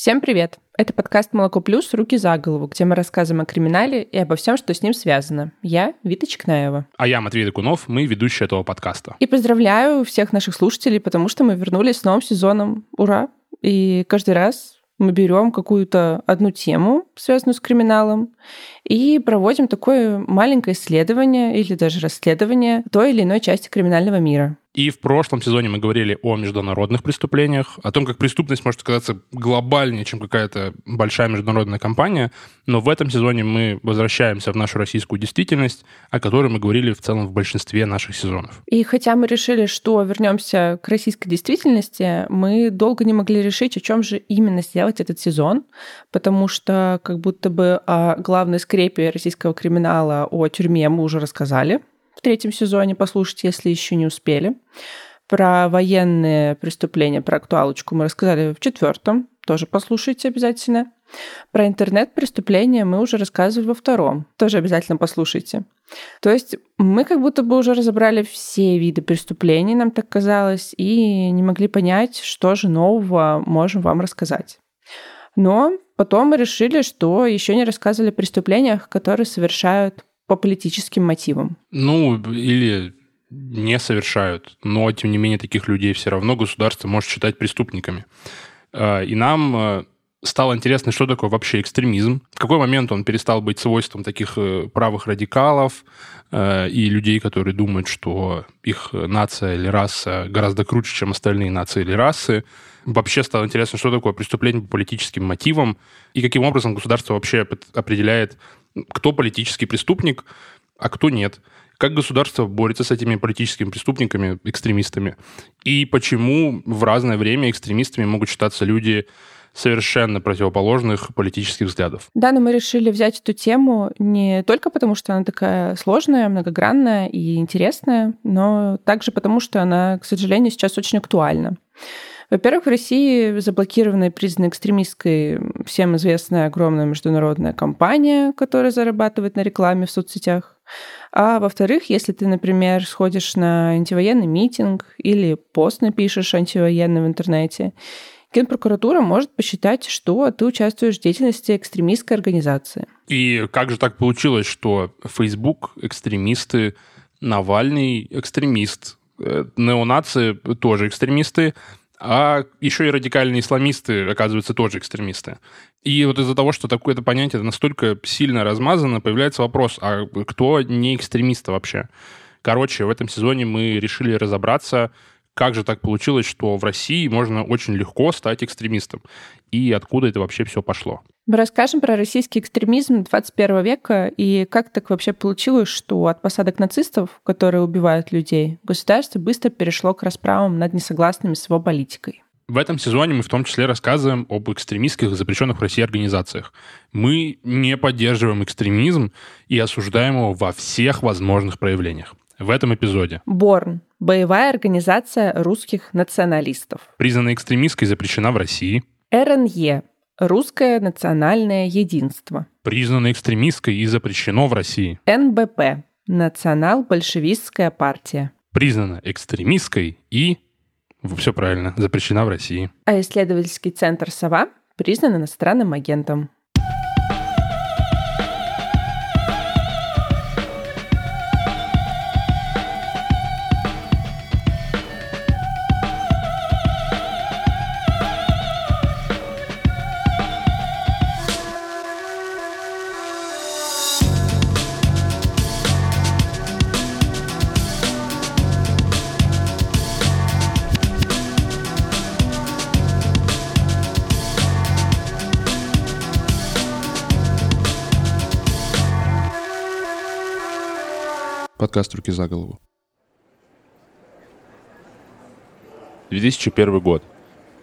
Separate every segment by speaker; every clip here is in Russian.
Speaker 1: Всем привет! Это подкаст «Молоко плюс. Руки за голову», где мы рассказываем о криминале и обо всем, что с ним связано. Я Вита Чекнаева.
Speaker 2: А я Матвей Докунов, мы ведущие этого подкаста.
Speaker 1: И поздравляю всех наших слушателей, потому что мы вернулись с новым сезоном. Ура! И каждый раз мы берем какую-то одну тему, связанную с криминалом, и проводим такое маленькое исследование или даже расследование той или иной части криминального мира.
Speaker 2: И в прошлом сезоне мы говорили о международных преступлениях, о том, как преступность может оказаться глобальнее, чем какая-то большая международная компания. Но в этом сезоне мы возвращаемся в нашу российскую действительность, о которой мы говорили в целом в большинстве наших сезонов.
Speaker 1: И хотя мы решили, что вернемся к российской действительности, мы долго не могли решить, о чем же именно сделать этот сезон, потому что как будто бы о главной скрепе российского криминала, о тюрьме мы уже рассказали в третьем сезоне, послушайте, если еще не успели. Про военные преступления, про актуалочку мы рассказали в четвертом, тоже послушайте обязательно. Про интернет-преступления мы уже рассказывали во втором, тоже обязательно послушайте. То есть мы как будто бы уже разобрали все виды преступлений, нам так казалось, и не могли понять, что же нового можем вам рассказать. Но потом мы решили, что еще не рассказывали о преступлениях, которые совершают по политическим мотивам.
Speaker 2: Ну, или не совершают, но, тем не менее, таких людей все равно государство может считать преступниками. А, и нам а, стало интересно, что такое вообще экстремизм, в какой момент он перестал быть свойством таких э, правых радикалов э, и людей, которые думают, что их нация или раса гораздо круче, чем остальные нации или расы. Вообще стало интересно, что такое преступление по политическим мотивам и каким образом государство вообще определяет кто политический преступник, а кто нет. Как государство борется с этими политическими преступниками, экстремистами. И почему в разное время экстремистами могут считаться люди совершенно противоположных политических взглядов.
Speaker 1: Да, но мы решили взять эту тему не только потому, что она такая сложная, многогранная и интересная, но также потому, что она, к сожалению, сейчас очень актуальна. Во-первых, в России заблокирована и признана экстремистской всем известная огромная международная компания, которая зарабатывает на рекламе в соцсетях. А во-вторых, если ты, например, сходишь на антивоенный митинг или пост напишешь антивоенный в интернете, Генпрокуратура может посчитать, что ты участвуешь в деятельности экстремистской организации.
Speaker 2: И как же так получилось, что Facebook экстремисты, Навальный экстремист, э, неонации тоже экстремисты, а еще и радикальные исламисты, оказываются, тоже экстремисты. И вот из-за того, что такое это понятие настолько сильно размазано, появляется вопрос, а кто не экстремист вообще? Короче, в этом сезоне мы решили разобраться, как же так получилось, что в России можно очень легко стать экстремистом? И откуда это вообще все пошло?
Speaker 1: Мы расскажем про российский экстремизм 21 века и как так вообще получилось, что от посадок нацистов, которые убивают людей, государство быстро перешло к расправам над несогласными с его политикой.
Speaker 2: В этом сезоне мы в том числе рассказываем об экстремистских запрещенных в России организациях. Мы не поддерживаем экстремизм и осуждаем его во всех возможных проявлениях в этом эпизоде.
Speaker 1: Борн – боевая организация русских националистов.
Speaker 2: Признана экстремистской и запрещена в России.
Speaker 1: РНЕ – Русское национальное единство.
Speaker 2: Признана экстремистской и запрещено в России.
Speaker 1: НБП – Национал-большевистская партия.
Speaker 2: Признана экстремистской и, все правильно, запрещена в России.
Speaker 1: А исследовательский центр «Сова» признан иностранным агентом.
Speaker 2: Подкаст «Руки за голову». 2001 год.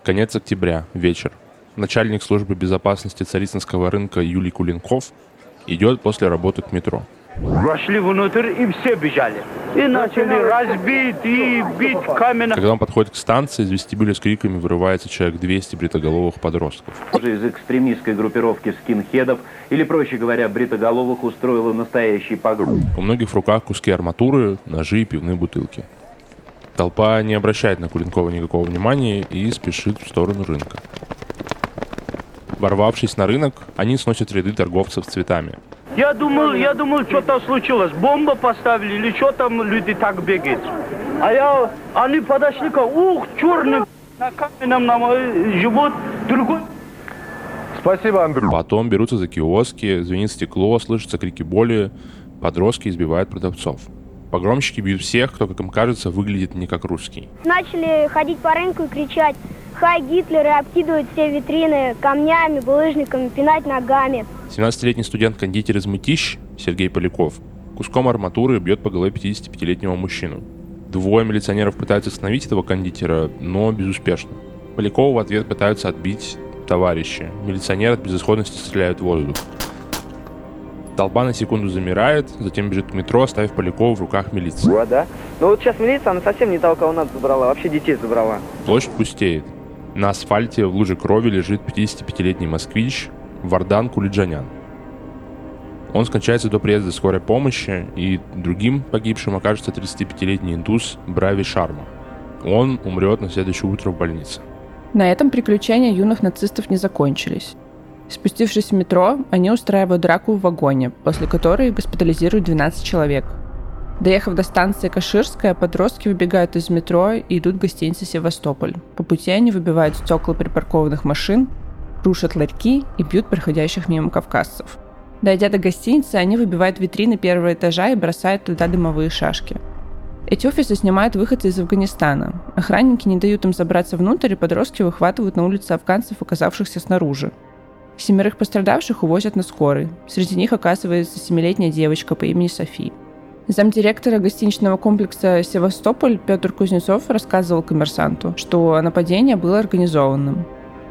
Speaker 2: Конец октября. Вечер. Начальник службы безопасности Царицынского рынка Юлий Кулинков идет после работы к метро.
Speaker 3: Вошли внутрь и все бежали. И начали разбить и бить камень.
Speaker 2: Когда он подходит к станции, из вестибюля с криками вырывается человек 200 бритоголовых подростков.
Speaker 3: Из экстремистской группировки скинхедов, или, проще говоря, бритоголовых, устроила настоящий погром.
Speaker 2: У многих в руках куски арматуры, ножи и пивные бутылки. Толпа не обращает на Кулинкова никакого внимания и спешит в сторону рынка.
Speaker 4: Ворвавшись на рынок, они сносят ряды торговцев цветами.
Speaker 5: Я думал, я думал, что-то случилось. Бомба поставили или что там люди так бегают. А я, они подошли, как, ух, черный, на каменном нам э, живот, другой
Speaker 4: Спасибо, Андрей. Потом берутся за киоски, звенит стекло, слышатся крики боли, подростки избивают продавцов. Погромщики бьют всех, кто, как им кажется, выглядит не как русский.
Speaker 6: Начали ходить по рынку и кричать «Хай Гитлер!» и обкидывать все витрины камнями, булыжниками, пинать ногами.
Speaker 4: 17-летний студент-кондитер из Мытищ Сергей Поляков куском арматуры бьет по голове 55-летнего мужчину. Двое милиционеров пытаются остановить этого кондитера, но безуспешно. Полякова в ответ пытаются отбить товарищи. Милиционер от безысходности стреляет в воздух. Толпа на секунду замирает, затем бежит к метро, оставив Полякова в руках милиции.
Speaker 7: Вот, да? Ну вот сейчас милиция, она совсем не того, кого надо забрала, вообще детей забрала.
Speaker 4: Площадь пустеет. На асфальте в луже крови лежит 55-летний москвич Вардан Кулиджанян. Он скончается до приезда скорой помощи, и другим погибшим окажется 35-летний индус Брави Шарма. Он умрет на следующее утро в больнице.
Speaker 1: На этом приключения юных нацистов не закончились. Спустившись в метро, они устраивают драку в вагоне, после которой госпитализируют 12 человек. Доехав до станции Каширская, подростки выбегают из метро и идут в гостиницу «Севастополь». По пути они выбивают стекла припаркованных машин, рушат ларьки и бьют проходящих мимо кавказцев. Дойдя до гостиницы, они выбивают витрины первого этажа и бросают туда дымовые шашки. Эти офисы снимают выходцы из Афганистана. Охранники не дают им забраться внутрь, и подростки выхватывают на улице афганцев, оказавшихся снаружи. Семерых пострадавших увозят на скорой. Среди них оказывается семилетняя девочка по имени Софи. Замдиректора гостиничного комплекса «Севастополь» Петр Кузнецов рассказывал коммерсанту, что нападение было организованным.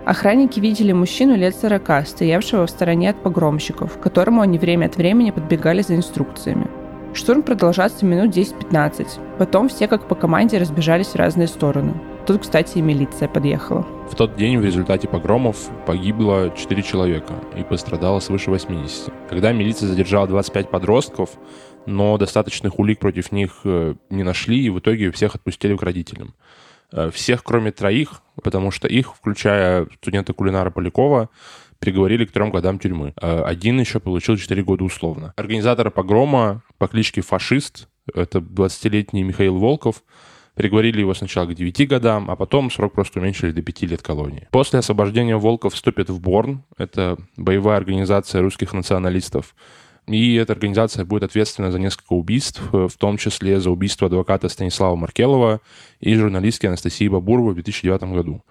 Speaker 1: Охранники видели мужчину лет 40, стоявшего в стороне от погромщиков, к которому они время от времени подбегали за инструкциями. Штурм продолжался минут 10-15. Потом все как по команде разбежались в разные стороны. Тут, кстати, и милиция подъехала.
Speaker 4: В тот день в результате погромов погибло 4 человека и пострадало свыше 80. Когда милиция задержала 25 подростков, но достаточных улик против них э, не нашли, и в итоге всех отпустили к родителям. Э, всех, кроме троих, потому что их, включая студента кулинара Полякова, приговорили к трем годам тюрьмы. Э, один еще получил 4 года условно. Организатора погрома по кличке Фашист, это 20-летний Михаил Волков, Приговорили его сначала к 9 годам, а потом срок просто уменьшили до 5 лет колонии. После освобождения Волков вступит в Борн. Это боевая организация русских националистов. И эта организация будет ответственна за несколько убийств, в том числе за убийство адвоката Станислава Маркелова и журналистки Анастасии Бабуровой в 2009 году.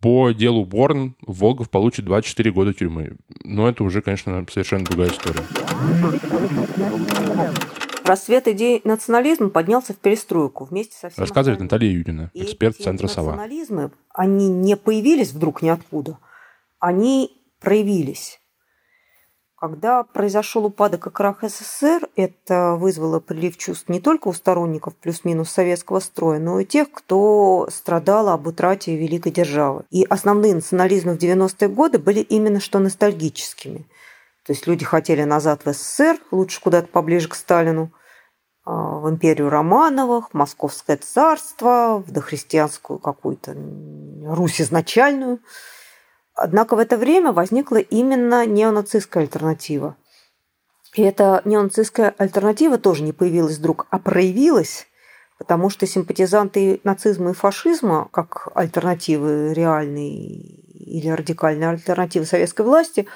Speaker 4: По делу Борн Волков получит 24 года тюрьмы. Но это уже, конечно, совершенно другая история.
Speaker 8: Рассвет идей национализма поднялся в перестройку вместе со всеми
Speaker 4: Рассказывает Наталья Юдина, эксперт
Speaker 8: и
Speaker 4: Центра «Сова».
Speaker 8: национализмы, они не появились вдруг ниоткуда, они проявились. Когда произошел упадок и крах СССР, это вызвало прилив чувств не только у сторонников плюс-минус советского строя, но и тех, кто страдал об утрате великой державы. И основные национализмы в 90-е годы были именно что ностальгическими. То есть люди хотели назад в СССР, лучше куда-то поближе к Сталину, а, в империю Романовых, в Московское царство, в дохристианскую какую-то Русь изначальную – Однако в это время возникла именно неонацистская альтернатива. И эта неонацистская альтернатива тоже не появилась вдруг, а проявилась, потому что симпатизанты нацизма и фашизма, как альтернативы реальной или радикальной альтернативы советской власти,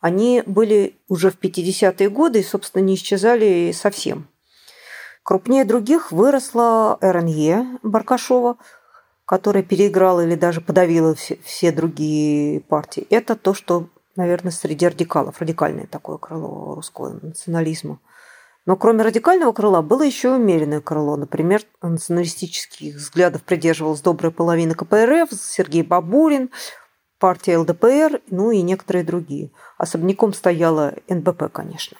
Speaker 8: они были уже в 50-е годы и, собственно, не исчезали совсем. Крупнее других выросла РНЕ Баркашова – которая переиграла или даже подавила все, все другие партии, это то, что, наверное, среди радикалов, радикальное такое крыло русского национализма. Но кроме радикального крыла было еще умеренное крыло. Например, националистических взглядов придерживалась добрая половина КПРФ, Сергей Бабурин, партия ЛДПР, ну и некоторые другие. Особняком стояла НБП, конечно.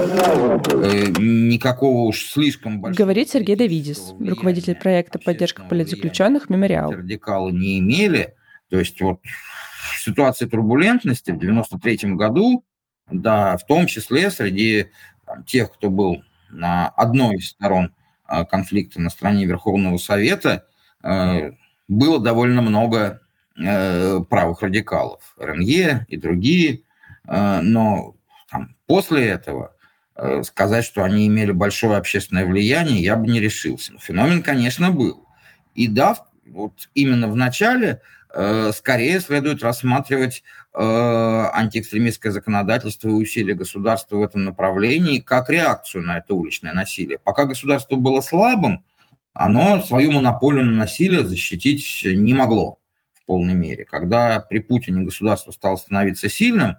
Speaker 9: Э, никакого уж слишком большого...
Speaker 1: Говорит Сергей Давидис, руководитель проекта «Поддержка политзаключенных. Мемориал».
Speaker 9: Радикалы не имели. То есть вот ситуация турбулентности в 93 году, да, в том числе среди там, тех, кто был на одной из сторон а, конфликта на стороне Верховного Совета, э, было довольно много э, правых радикалов, РНЕ и другие, э, но там, после этого сказать, что они имели большое общественное влияние, я бы не решился. Феномен, конечно, был. И да, вот именно в начале э, скорее следует рассматривать э, антиэкстремистское законодательство и усилия государства в этом направлении как реакцию на это уличное насилие. Пока государство было слабым, оно свою монополию на насилие защитить не могло в полной мере. Когда при Путине государство стало становиться сильным,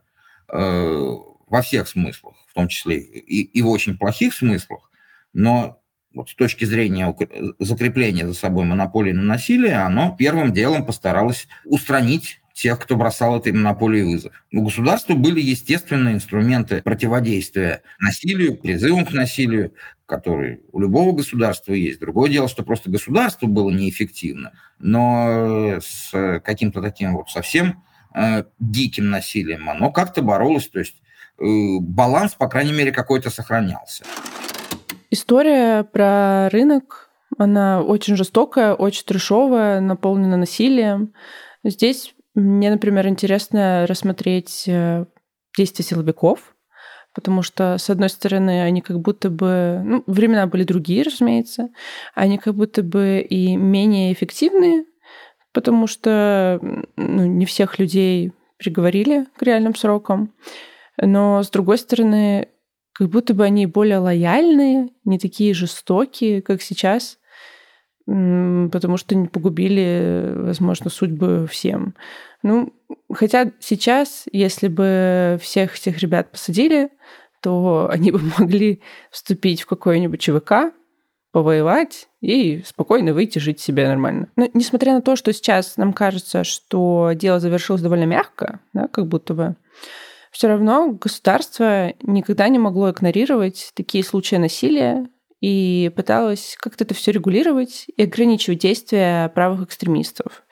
Speaker 9: э, во всех смыслах, в том числе и, и в очень плохих смыслах, но вот с точки зрения закрепления за собой монополии на насилие, оно первым делом постаралось устранить тех, кто бросал этой монополии вызов. У государства были естественные инструменты противодействия насилию, призывам к насилию, которые у любого государства есть. Другое дело, что просто государство было неэффективно, но с каким-то таким вот совсем э, диким насилием оно как-то боролось, то есть баланс, по крайней мере, какой-то сохранялся.
Speaker 1: История про рынок, она очень жестокая, очень трешовая, наполнена насилием. Здесь мне, например, интересно рассмотреть э, действия силовиков, потому что, с одной стороны, они как будто бы... Ну, времена были другие, разумеется. Они как будто бы и менее эффективные, потому что ну, не всех людей приговорили к реальным срокам. Но, с другой стороны, как будто бы они более лояльные, не такие жестокие, как сейчас, потому что не погубили, возможно, судьбы всем. Ну, хотя сейчас, если бы всех этих ребят посадили, то они бы могли вступить в какой-нибудь ЧВК, повоевать и спокойно выйти жить себе нормально. Но несмотря на то, что сейчас нам кажется, что дело завершилось довольно мягко, да, как будто бы, все равно государство никогда не могло игнорировать такие случаи насилия и пыталось как-то это все регулировать и ограничивать действия правых экстремистов.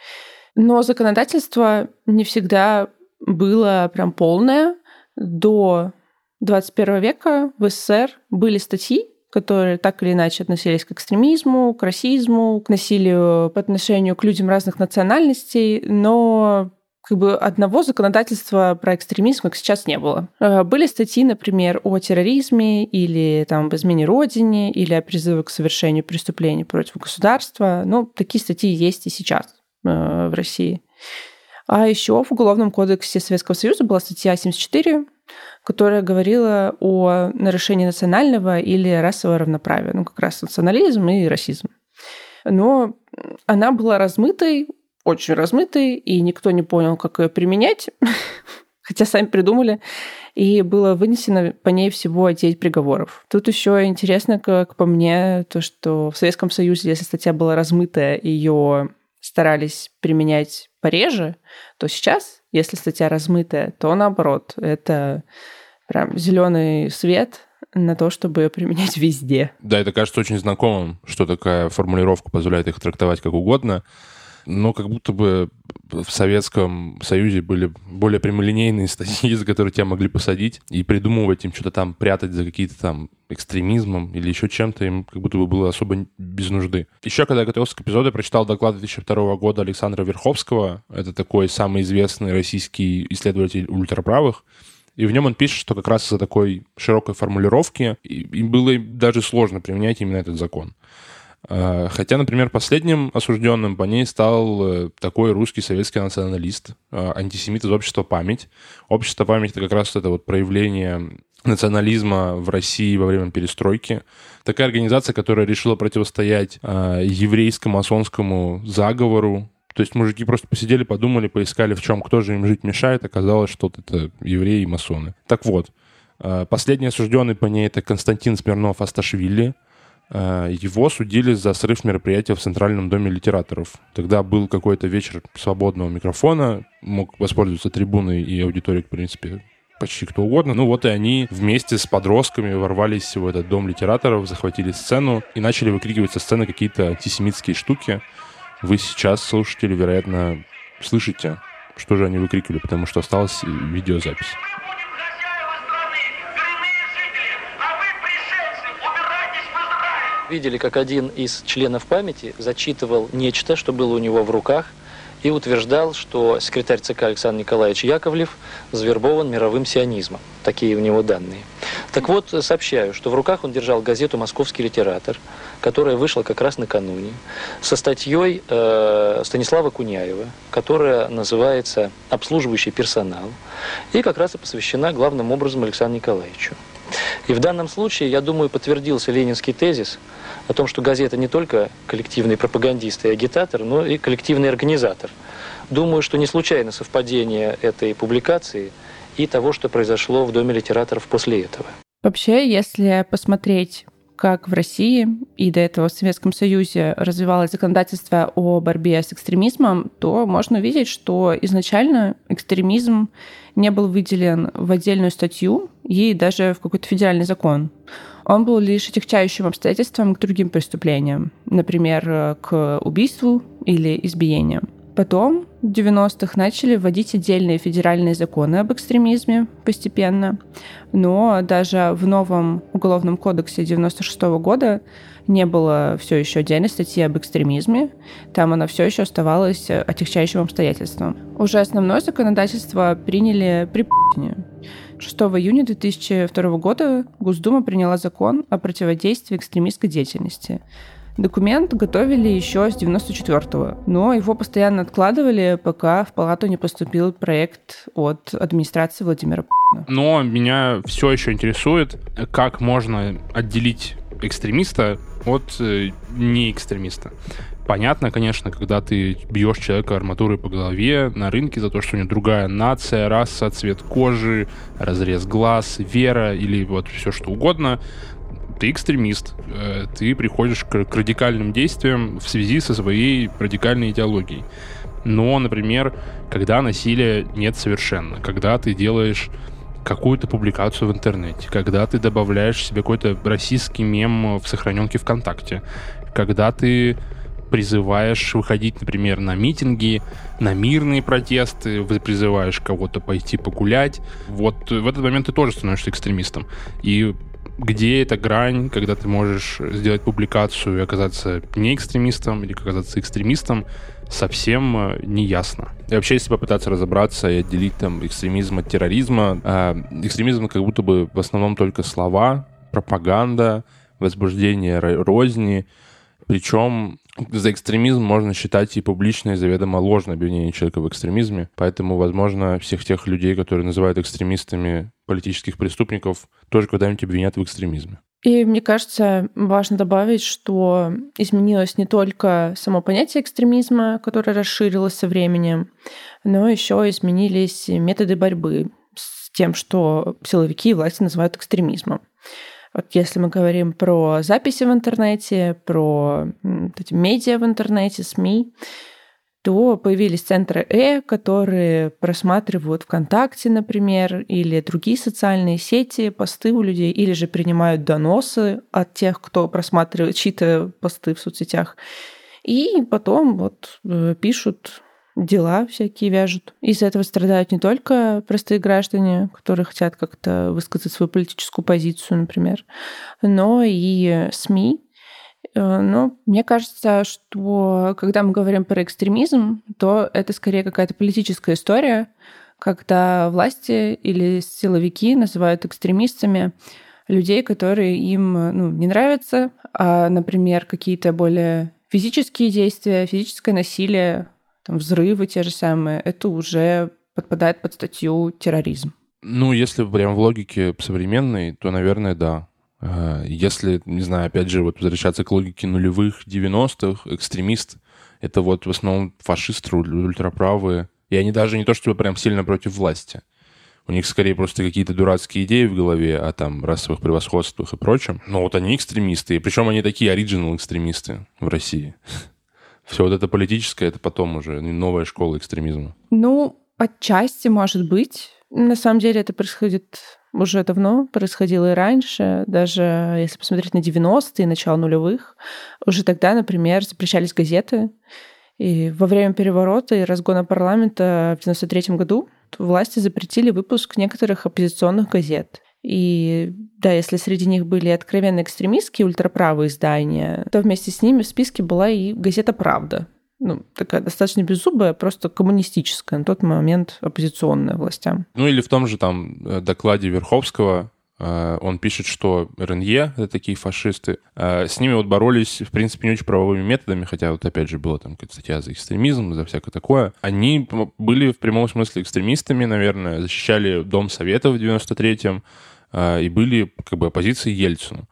Speaker 1: Но законодательство не всегда было прям полное. До 21 века в СССР были статьи, которые так или иначе относились к экстремизму, к расизму, к насилию по отношению к людям разных национальностей, но как бы одного законодательства про экстремизм, как сейчас, не было. Э, были статьи, например, о терроризме или там, об измене родине, или о призыве к совершению преступлений против государства. Ну, такие статьи есть и сейчас э, в России. А еще в Уголовном кодексе Советского Союза была статья 74, которая говорила о нарушении национального или расового равноправия. Ну, как раз национализм и расизм. Но она была размытой, очень размытой, и никто не понял, как ее применять, хотя сами придумали, и было вынесено по ней всего 9 приговоров. Тут еще интересно, как по мне, то, что в Советском Союзе, если статья была размытая, ее старались применять пореже, то сейчас, если статья размытая, то наоборот, это прям зеленый свет на то, чтобы ее применять везде.
Speaker 4: Да, это кажется очень знакомым, что такая формулировка позволяет их трактовать как угодно но как будто бы в Советском Союзе были более прямолинейные статьи, за которые тебя могли посадить, и придумывать им что-то там, прятать за какие-то там экстремизмом или еще чем-то, им как будто бы было особо без нужды. Еще когда я готовился к эпизоду, я прочитал доклад 2002 года Александра Верховского, это такой самый известный российский исследователь ультраправых, и в нем он пишет, что как раз из-за такой широкой формулировки им было даже сложно применять именно этот закон. Э, хотя, например, последним осужденным по ней стал э, такой русский советский националист, э, антисемит из общества «Память». Общество «Память» — это как раз это вот проявление национализма в России во время перестройки. Такая организация, которая решила противостоять еврейско-масонскому заговору, то есть мужики просто посидели, подумали, поискали, в чем, кто же им жить мешает. Оказалось, что это евреи и масоны. Так вот, последний осужденный по ней это Константин Смирнов Асташвили. Э, его судили за срыв мероприятия в Центральном доме литераторов. Тогда был какой-то вечер свободного микрофона, мог воспользоваться трибуной и аудиторией, в принципе, почти кто угодно. Ну вот и они вместе с подростками ворвались в этот дом литераторов, захватили сцену и начали выкрикивать со сцены какие-то антисемитские штуки. Вы сейчас, слушатели, вероятно, слышите, что же они выкрикивали, потому что осталась видеозапись.
Speaker 10: Видели, как один из членов памяти зачитывал нечто, что было у него в руках, и утверждал, что секретарь ЦК Александр Николаевич Яковлев завербован мировым сионизмом. Такие у него данные. Так вот, сообщаю, что в руках он держал газету «Московский литератор», которая вышла как раз накануне, со статьей э, Станислава Куняева, которая называется «Обслуживающий персонал», и как раз и посвящена главным образом Александру Николаевичу. И в данном случае, я думаю, подтвердился ленинский тезис о том, что газета не только коллективный пропагандист и агитатор, но и коллективный организатор. Думаю, что не случайно совпадение этой публикации и того, что произошло в Доме литераторов после этого.
Speaker 1: Вообще, если посмотреть как в России и до этого в Советском Союзе развивалось законодательство о борьбе с экстремизмом, то можно увидеть, что изначально экстремизм не был выделен в отдельную статью и даже в какой-то федеральный закон. Он был лишь отягчающим обстоятельством к другим преступлениям, например, к убийству или избиениям. Потом в 90-х начали вводить отдельные федеральные законы об экстремизме постепенно, но даже в новом уголовном кодексе 96 -го года не было все еще отдельной статьи об экстремизме, там она все еще оставалась отягчающим обстоятельством. Уже основное законодательство приняли при Путине. 6 июня 2002 года Госдума приняла закон о противодействии экстремистской деятельности. Документ готовили еще с 94-го, но его постоянно откладывали, пока в палату не поступил проект от администрации Владимира Путина.
Speaker 2: Но меня все еще интересует, как можно отделить экстремиста от э, неэкстремиста. Понятно, конечно, когда ты бьешь человека арматурой по голове на рынке за то, что у него другая нация, раса, цвет кожи, разрез глаз, вера или вот все что угодно, ты экстремист, э, ты приходишь к, к радикальным действиям в связи со своей радикальной идеологией. Но, например, когда насилия нет совершенно, когда ты делаешь какую-то публикацию в интернете, когда ты добавляешь себе какой-то российский мем в сохраненке ВКонтакте, когда ты призываешь выходить, например, на митинги, на мирные протесты, призываешь кого-то пойти погулять. Вот в этот момент ты тоже становишься экстремистом. И где эта грань, когда ты можешь сделать публикацию и оказаться не экстремистом или оказаться экстремистом, совсем э, не ясно. И вообще, если попытаться разобраться и отделить там экстремизм от терроризма, э, экстремизм как будто бы в основном только слова, пропаганда, возбуждение розни, причем за экстремизм можно считать и публичное, и заведомо ложное обвинение человека в экстремизме. Поэтому, возможно, всех тех людей, которые называют экстремистами политических преступников, тоже когда-нибудь обвинят в экстремизме.
Speaker 1: И мне кажется, важно добавить, что изменилось не только само понятие экстремизма, которое расширилось со временем, но еще изменились методы борьбы с тем, что силовики и власти называют экстремизмом. Вот если мы говорим про записи в интернете, про эти медиа в интернете, СМИ, то появились центры Э, которые просматривают ВКонтакте, например, или другие социальные сети, посты у людей, или же принимают доносы от тех, кто просматривает чьи-то посты в соцсетях. И потом вот э, пишут дела всякие вяжут. Из-за этого страдают не только простые граждане, которые хотят как-то высказать свою политическую позицию, например, но и СМИ. Э, но мне кажется, что когда мы говорим про экстремизм, то это скорее какая-то политическая история, когда власти или силовики называют экстремистами людей, которые им ну, не нравятся, а, например, какие-то более физические действия, физическое насилие там, взрывы те же самые, это уже подпадает под статью терроризм.
Speaker 4: Ну, если прям в логике современной, то, наверное, да. А, если, не знаю, опять же, вот возвращаться к логике нулевых 90-х, экстремист — это вот в основном фашисты, ультраправые. И они даже не то, чтобы прям сильно против власти. У них скорее просто какие-то дурацкие идеи в голове о там расовых превосходствах и прочем. Но вот они экстремисты. И причем они такие оригинал экстремисты в России. Все вот это политическое, это потом уже новая школа экстремизма.
Speaker 1: Ну, отчасти, может быть. На самом деле это происходит уже давно, происходило и раньше, даже если посмотреть на 90-е, начало нулевых, уже тогда, например, запрещались газеты, и во время переворота и разгона парламента в 93 году власти запретили выпуск некоторых оппозиционных газет. И да, если среди них были откровенно экстремистские ультраправые издания, то вместе с ними в списке была и газета «Правда». ну, такая достаточно беззубая, просто коммунистическая, на тот момент оппозиционная властям.
Speaker 4: Ну или в том же там э, докладе Верховского он пишет, что РНЕ — это такие фашисты. Э, с ними вот боролись, в принципе, не очень правовыми методами, хотя вот опять же была там какая-то статья за экстремизм, за всякое такое. Они были в прямом смысле экстремистами, наверное, защищали Дом Совета в 93-м и были как бы оппозицией Ельцину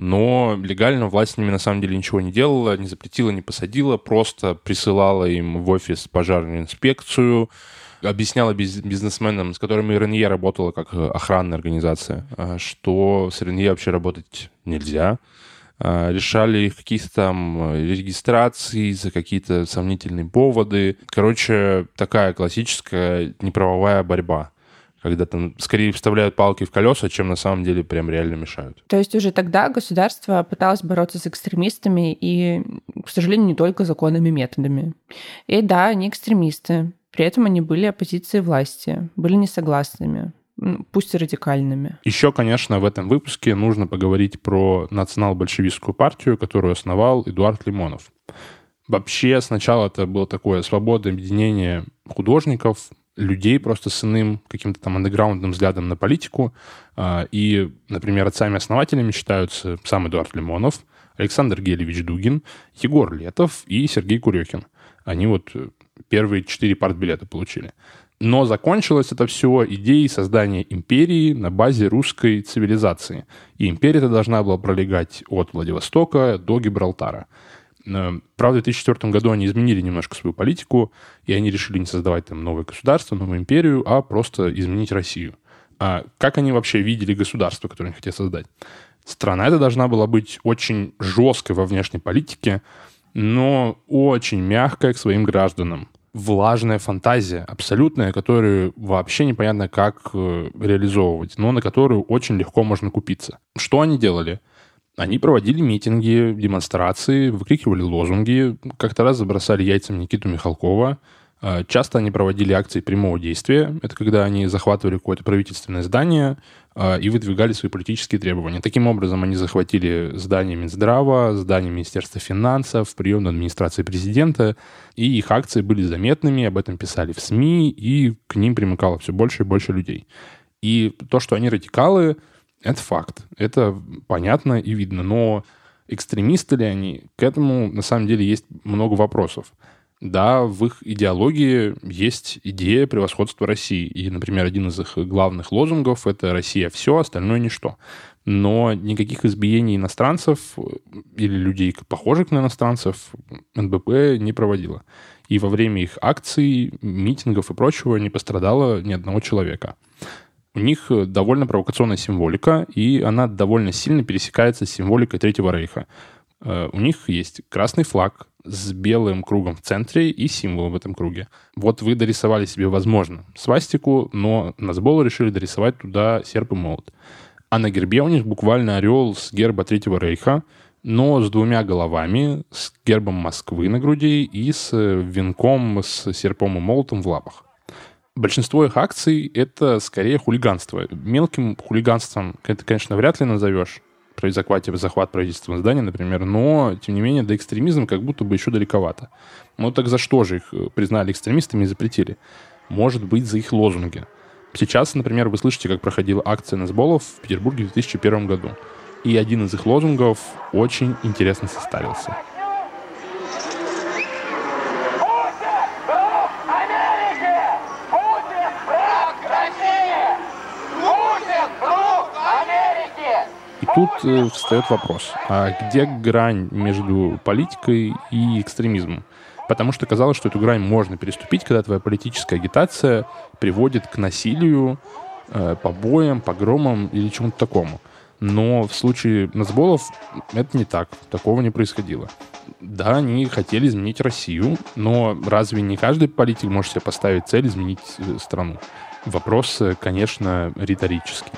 Speaker 4: но легально власть с ними на самом деле ничего не делала, не запретила, не посадила, просто присылала им в офис пожарную инспекцию, объясняла бизнесменам, с которыми РНЕ работала как охранная организация, а, что с РНЕ вообще работать нельзя. А, решали их какие-то там регистрации за какие-то сомнительные поводы. Короче, такая классическая неправовая борьба когда там скорее вставляют палки в колеса, чем на самом деле прям реально мешают.
Speaker 1: То есть уже тогда государство пыталось бороться с экстремистами и, к сожалению, не только законными методами. И да, они экстремисты. При этом они были оппозицией власти, были несогласными пусть и радикальными.
Speaker 2: Еще, конечно, в этом выпуске нужно поговорить про национал-большевистскую партию, которую основал Эдуард Лимонов. Вообще, сначала это было такое свободное объединение художников, людей просто с иным каким-то там андеграундным взглядом на политику. А, и, например, отцами-основателями считаются сам Эдуард Лимонов, Александр Гелевич Дугин, Егор Летов и Сергей Курехин. Они вот э, первые четыре партбилета получили. Но закончилось это все идеей создания империи на базе русской цивилизации. И империя эта должна была пролегать от Владивостока до Гибралтара. Э, правда, в 2004 году они изменили немножко свою политику, и они решили не создавать там новое государство, новую империю, а просто изменить Россию. А как они вообще видели государство, которое они хотели создать? Страна эта должна была быть очень жесткой во внешней политике, но очень мягкая к своим гражданам. Влажная фантазия, абсолютная, которую вообще непонятно, как э, реализовывать, но на которую очень легко можно купиться. Что они делали? Они проводили митинги, демонстрации, выкрикивали лозунги. Как-то раз забросали яйцами Никиту Михалкова. А, часто они проводили акции прямого действия. Это когда они захватывали какое-то правительственное здание а, и выдвигали свои политические требования. Таким образом, они захватили здание Минздрава, здание Министерства финансов, приемную администрации президента, и их акции были заметными, об этом писали в СМИ, и к ним примыкало все больше и больше людей. И то, что они радикалы, это факт. Это понятно и видно. Но экстремисты ли они? К этому, на самом деле, есть много вопросов. Да, в их идеологии есть идея превосходства России. И, например, один из их главных лозунгов — это «Россия все, остальное ничто». Но никаких избиений иностранцев или людей, похожих на иностранцев, НБП не проводила. И во время их акций, митингов и прочего не пострадало ни одного человека у них э, довольно провокационная символика, и она довольно сильно пересекается с символикой Третьего Рейха. Э, у них есть красный флаг с белым кругом в центре и символом в этом круге. Вот вы дорисовали себе, возможно, свастику, но на сбол решили дорисовать туда серп и молот. А на гербе у них буквально орел с герба Третьего Рейха, но с двумя головами, с гербом Москвы на груди и с э, венком с серпом и молотом в лапах большинство их акций — это скорее хулиганство. Мелким хулиганством это, конечно, вряд ли назовешь при захвате, захват правительственного здания, например, но, тем не менее, до экстремизма как будто бы еще далековато. Ну так за что же их э, признали экстремистами и запретили? Может быть, за их лозунги. Сейчас, например, вы слышите, как проходила акция Назболов в Петербурге в 2001 году. И один из их лозунгов очень интересно составился — тут э, встает вопрос, а где грань между политикой и экстремизмом? Потому что казалось, что эту грань можно переступить, когда твоя политическая агитация приводит к насилию, э, побоям, погромам или чему-то такому. Но в случае Нацболов это не так. Такого не происходило. Да, они хотели изменить Россию, но разве не каждый политик может себе поставить цель изменить э, страну? Вопрос, конечно, риторический.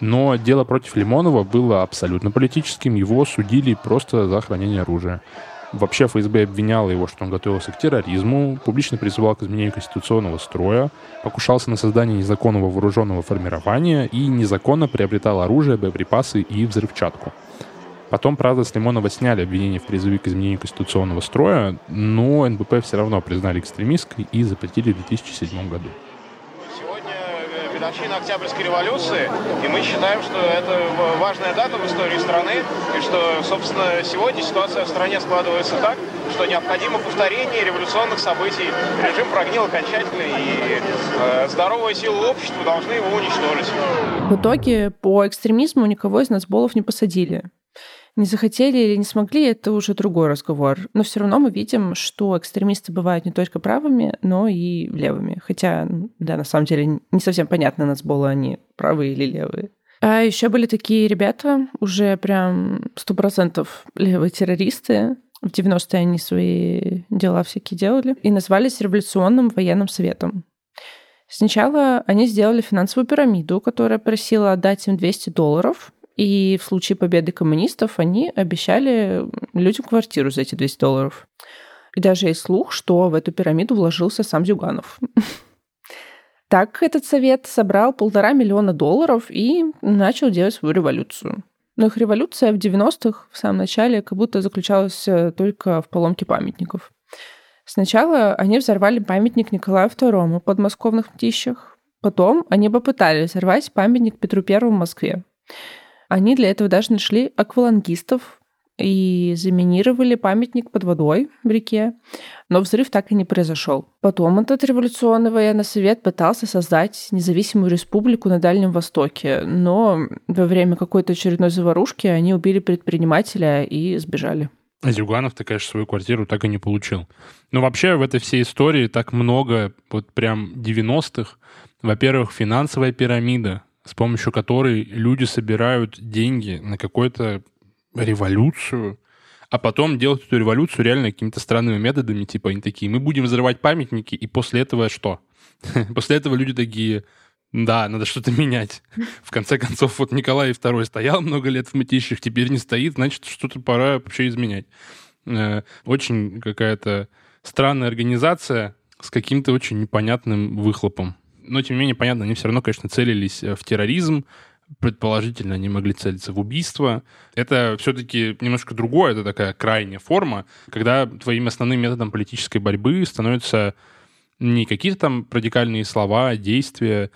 Speaker 2: Но дело против Лимонова было абсолютно политическим. Его судили просто за хранение оружия. Вообще ФСБ обвиняло его, что он готовился к терроризму, публично призывал к изменению конституционного строя, покушался на создание незаконного вооруженного формирования и незаконно приобретал оружие, боеприпасы и взрывчатку.
Speaker 4: Потом, правда, с Лимонова сняли обвинение в призыве к изменению конституционного строя, но НБП все равно признали экстремистской и запретили в 2007 году
Speaker 11: годовщина Октябрьской революции, и мы считаем, что это важная дата в истории страны, и что, собственно, сегодня ситуация в стране складывается так, что необходимо повторение революционных событий. Режим прогнил окончательно, и э, здоровые силы общества должны его уничтожить.
Speaker 1: В итоге по экстремизму никого из нас болов не посадили не захотели или не смогли, это уже другой разговор. Но все равно мы видим, что экстремисты бывают не только правыми, но и левыми. Хотя, да, на самом деле не совсем понятно, нацболы они правые или левые. А еще были такие ребята, уже прям сто процентов левые террористы. В 90-е они свои дела всякие делали. И назвались Революционным военным советом. Сначала они сделали финансовую пирамиду, которая просила отдать им 200 долларов, и в случае победы коммунистов они обещали людям квартиру за эти 200 долларов. И даже есть слух, что в эту пирамиду вложился сам Зюганов. Так этот совет собрал полтора миллиона долларов и начал делать свою революцию. Но их революция в 90-х, в самом начале, как будто заключалась э, только в поломке памятников. Сначала они взорвали памятник Николаю II в подмосковных птищах. Потом они попытались взорвать памятник Петру Первому в Москве. Они для этого даже нашли аквалангистов и заминировали памятник под водой в реке, но взрыв так и не произошел. Потом этот революционный военный совет пытался создать независимую республику на Дальнем Востоке, но во время какой-то очередной заварушки они убили предпринимателя и сбежали.
Speaker 2: Зюганов-то, конечно, свою квартиру так и не получил. Но вообще в этой всей истории так много вот прям 90-х. Во-первых, финансовая пирамида, с помощью которой люди собирают деньги на какую-то революцию, а потом делают эту революцию реально какими-то странными методами, типа они такие, мы будем взрывать памятники, и после этого что? после этого люди такие, да, надо что-то менять. В конце концов, вот Николай II стоял много лет в мытищах, теперь не стоит, значит, что-то пора вообще изменять. Э, очень какая-то странная организация с каким-то очень непонятным выхлопом но тем не менее, понятно, они все равно, конечно, целились э, в терроризм, предположительно, они могли целиться в убийство. Это все-таки немножко другое, это такая крайняя форма, когда твоим основным методом политической борьбы становятся не какие-то там радикальные слова, действия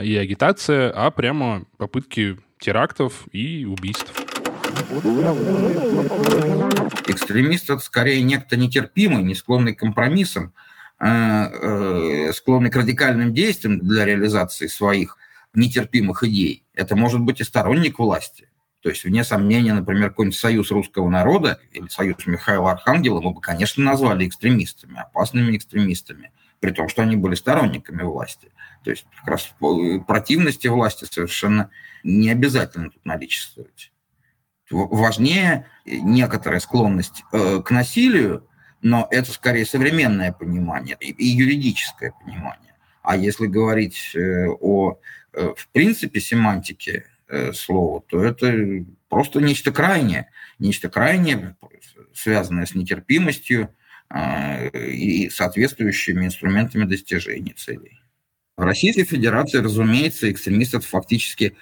Speaker 2: и агитация, а прямо попытки терактов и убийств.
Speaker 9: Экстремист — это скорее некто нетерпимый, не склонный к компромиссам, склонны к радикальным действиям для реализации своих нетерпимых идей, это может быть и сторонник власти. То есть, вне сомнения, например, какой-нибудь союз русского народа или союз Михаила Архангела мы бы, конечно, назвали экстремистами, опасными экстремистами, при том, что они были сторонниками власти. То есть как раз противности власти совершенно не обязательно тут наличествовать. Важнее некоторая склонность э, к насилию, но это скорее современное понимание и юридическое понимание. А если говорить э, о, э, в принципе, семантике э, слова, то это просто нечто крайнее, нечто крайнее, связанное с нетерпимостью и соответствующими инструментами достижения целей. В Российской Федерации, разумеется, экстремист это фактически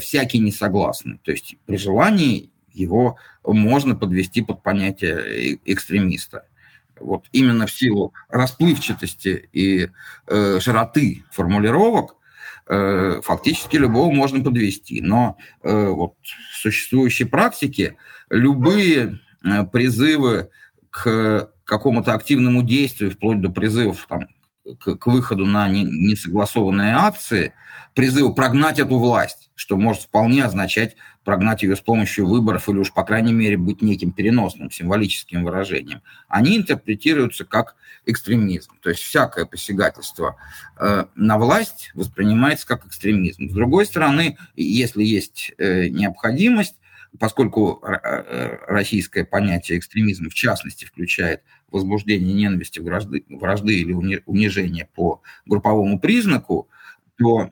Speaker 9: всякий несогласный. То есть при желании его можно подвести под понятие экстремиста вот именно в силу расплывчатости и э, широты формулировок, э, фактически любого можно подвести. Но э, вот в существующей практике любые э, призывы к какому-то активному действию, вплоть до призывов там, к, к выходу на не, несогласованные акции, призывы прогнать эту власть, что может вполне означать прогнать ее с помощью выборов или уж, по крайней мере, быть неким переносным символическим выражением, они интерпретируются как экстремизм. То есть всякое посягательство э, на власть воспринимается как экстремизм. С другой стороны, если есть э, необходимость, поскольку э, российское понятие экстремизма в частности включает возбуждение ненависти, вражды, вражды или унижения по групповому признаку, то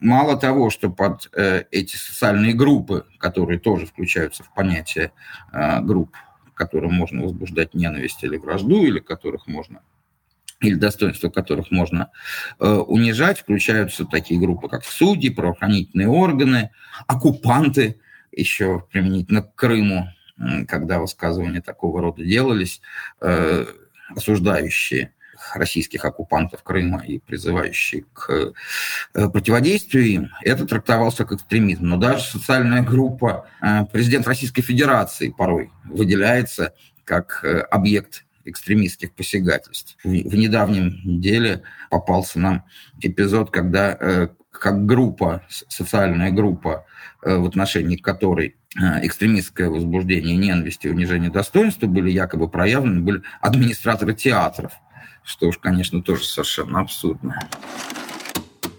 Speaker 9: мало того, что под э, эти социальные группы, которые тоже включаются в понятие э, групп, которым можно возбуждать ненависть или вражду, или которых можно или достоинства которых можно э, унижать, включаются такие группы, как судьи, правоохранительные органы, оккупанты, еще применительно к Крыму, когда высказывания такого рода делались, э, осуждающие российских оккупантов Крыма и призывающие к э, противодействию им, это трактовался как экстремизм. Но даже социальная группа, э, президент Российской Федерации порой выделяется как э, объект экстремистских посягательств. В, недавнем деле попался нам эпизод, когда как группа, социальная группа, в отношении которой экстремистское возбуждение ненависти, унижение достоинства были якобы проявлены, были администраторы театров – что уж, конечно, тоже совершенно абсурдно.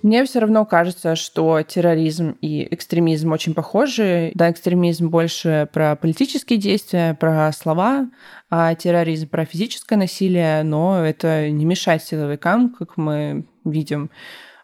Speaker 1: Мне все равно кажется, что терроризм и экстремизм очень похожи. Да, экстремизм больше про политические действия, про слова, а терроризм про физическое насилие, но это не мешает силовикам, как мы видим,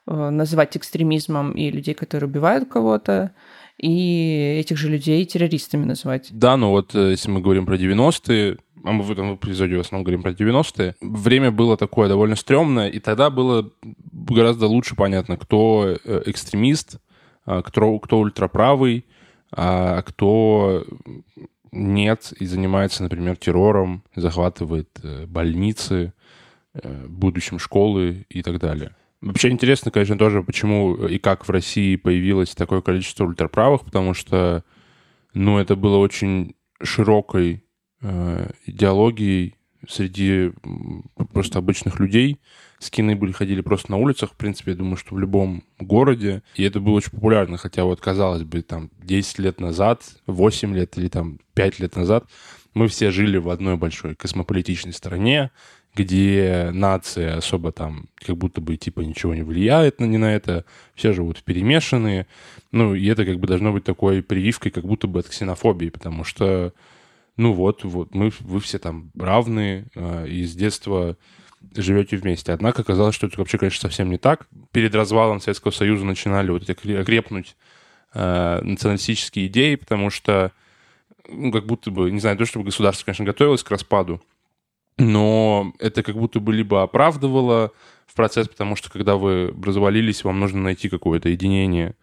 Speaker 1: э, называть экстремизмом и людей, которые убивают кого-то, и этих же людей террористами называть.
Speaker 4: Да, но вот э, если мы говорим про 90-е, а мы в этом эпизоде в основном говорим про 90-е, время было такое довольно стрёмное, и тогда было гораздо лучше понятно, кто э, экстремист, а, кто, кто ультраправый, а кто нет и занимается, например, террором, захватывает э, больницы, э, будущем школы и так далее. Вообще интересно, конечно, тоже, почему и как в России появилось такое количество ультраправых, потому что, ну, это было очень широкой идеологией среди просто обычных людей. Скины были, ходили просто на улицах, в принципе, я думаю, что в любом городе. И это было очень популярно, хотя вот, казалось бы, там 10 лет назад, 8 лет или там 5 лет назад мы все жили в одной большой космополитичной стране, где нация особо там как будто бы типа ничего не влияет на, не на это, все живут перемешанные. Ну, и это как бы должно быть такой прививкой как будто бы от ксенофобии, потому что ну вот, вот мы, вы все там равные, э, и с детства живете вместе. Однако оказалось, что это вообще, конечно, совсем не так. Перед развалом Советского Союза начинали вот эти крепнуть э, националистические идеи, потому что, ну, как будто бы, не знаю, то, чтобы государство, конечно, готовилось к распаду, но это как будто бы либо оправдывало в процесс, потому что когда вы развалились, вам нужно найти какое-то единение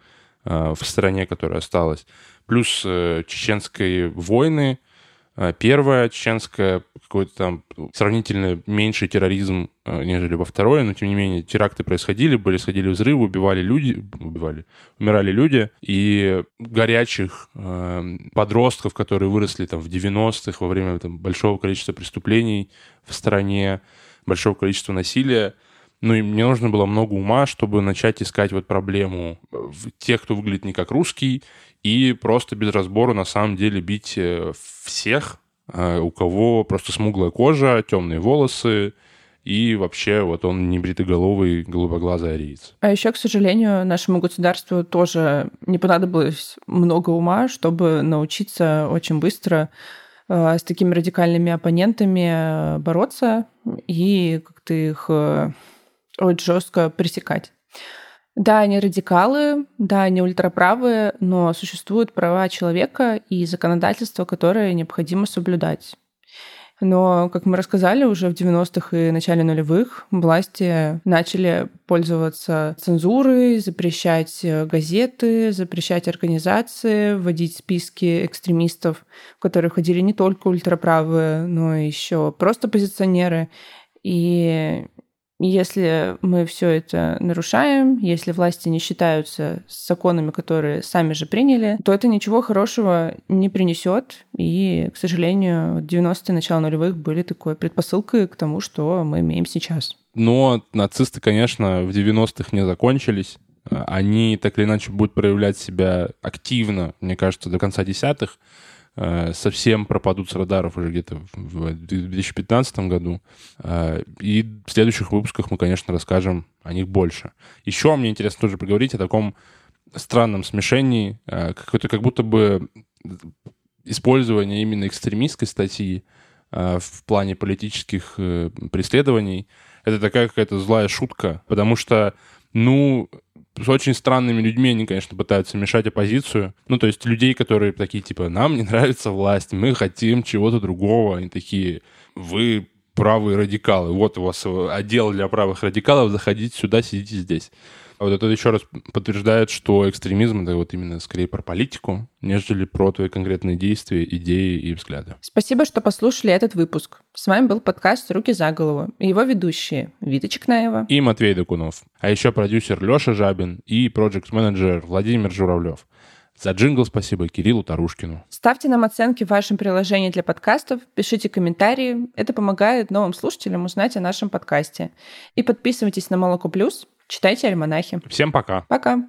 Speaker 4: э, в стране, которая осталась. Плюс э, чеченские войны — а, первая чеченская, какой-то там сравнительно меньший терроризм, а, нежели во второе, но тем не менее теракты происходили, были, сходили взрывы, убивали люди, убивали, умирали люди, и горячих э, подростков, которые выросли там в 90-х во время там, большого количества преступлений в стране, большого количества насилия, ну, и мне нужно было много ума, чтобы начать искать вот проблему в тех, кто выглядит не как русский, и просто без разбора на самом деле бить э, всех, э, у кого просто смуглая кожа, темные волосы, и вообще вот он не бритоголовый, голубоглазый ариец.
Speaker 1: А еще, к сожалению, нашему государству тоже не понадобилось много ума, чтобы научиться очень быстро э, с такими радикальными оппонентами бороться и как-то их очень жестко пресекать. Да, они радикалы, да, они ультраправые, но существуют права человека и законодательство, которое необходимо соблюдать. Но, как мы рассказали, уже в 90-х и начале нулевых власти начали пользоваться цензурой, запрещать газеты, запрещать организации, вводить списки экстремистов, в которые входили не только ультраправые, но еще просто позиционеры. И если мы все это нарушаем, если власти не считаются с законами, которые сами же приняли, то это ничего хорошего не принесет. И, к сожалению, 90-е, начало нулевых были такой предпосылкой к тому, что мы имеем сейчас.
Speaker 4: Но нацисты, конечно, в 90-х не закончились. Они так или иначе будут проявлять себя активно, мне кажется, до конца десятых. Э, совсем пропадут с радаров уже где-то в 2015 году. Э, и в следующих выпусках мы, конечно, расскажем о них больше. Еще мне интересно тоже поговорить о таком странном смешении, э, какое-то как будто бы использование именно экстремистской статьи в плане политических преследований. Это такая какая-то злая шутка, потому что, ну, с очень странными людьми они, конечно, пытаются мешать оппозицию. Ну, то есть людей, которые такие, типа, нам не нравится власть, мы хотим чего-то другого. Они такие, вы правые радикалы. Вот у вас отдел для правых радикалов, заходите сюда, сидите здесь. А вот это еще раз подтверждает, что экстремизм — это вот именно скорее про политику, нежели про твои конкретные действия, идеи и взгляды.
Speaker 1: Спасибо, что послушали этот выпуск. С вами был подкаст «Руки за голову» и его ведущие Вита Чекнаева
Speaker 4: и Матвей Докунов. А еще продюсер Леша Жабин и проект-менеджер Владимир Журавлев. За джингл спасибо Кириллу Тарушкину.
Speaker 1: Ставьте нам оценки в вашем приложении для подкастов, пишите комментарии. Это помогает новым слушателям узнать о нашем подкасте. И подписывайтесь на Молоко Плюс, читайте альманахи.
Speaker 4: Всем пока.
Speaker 1: Пока.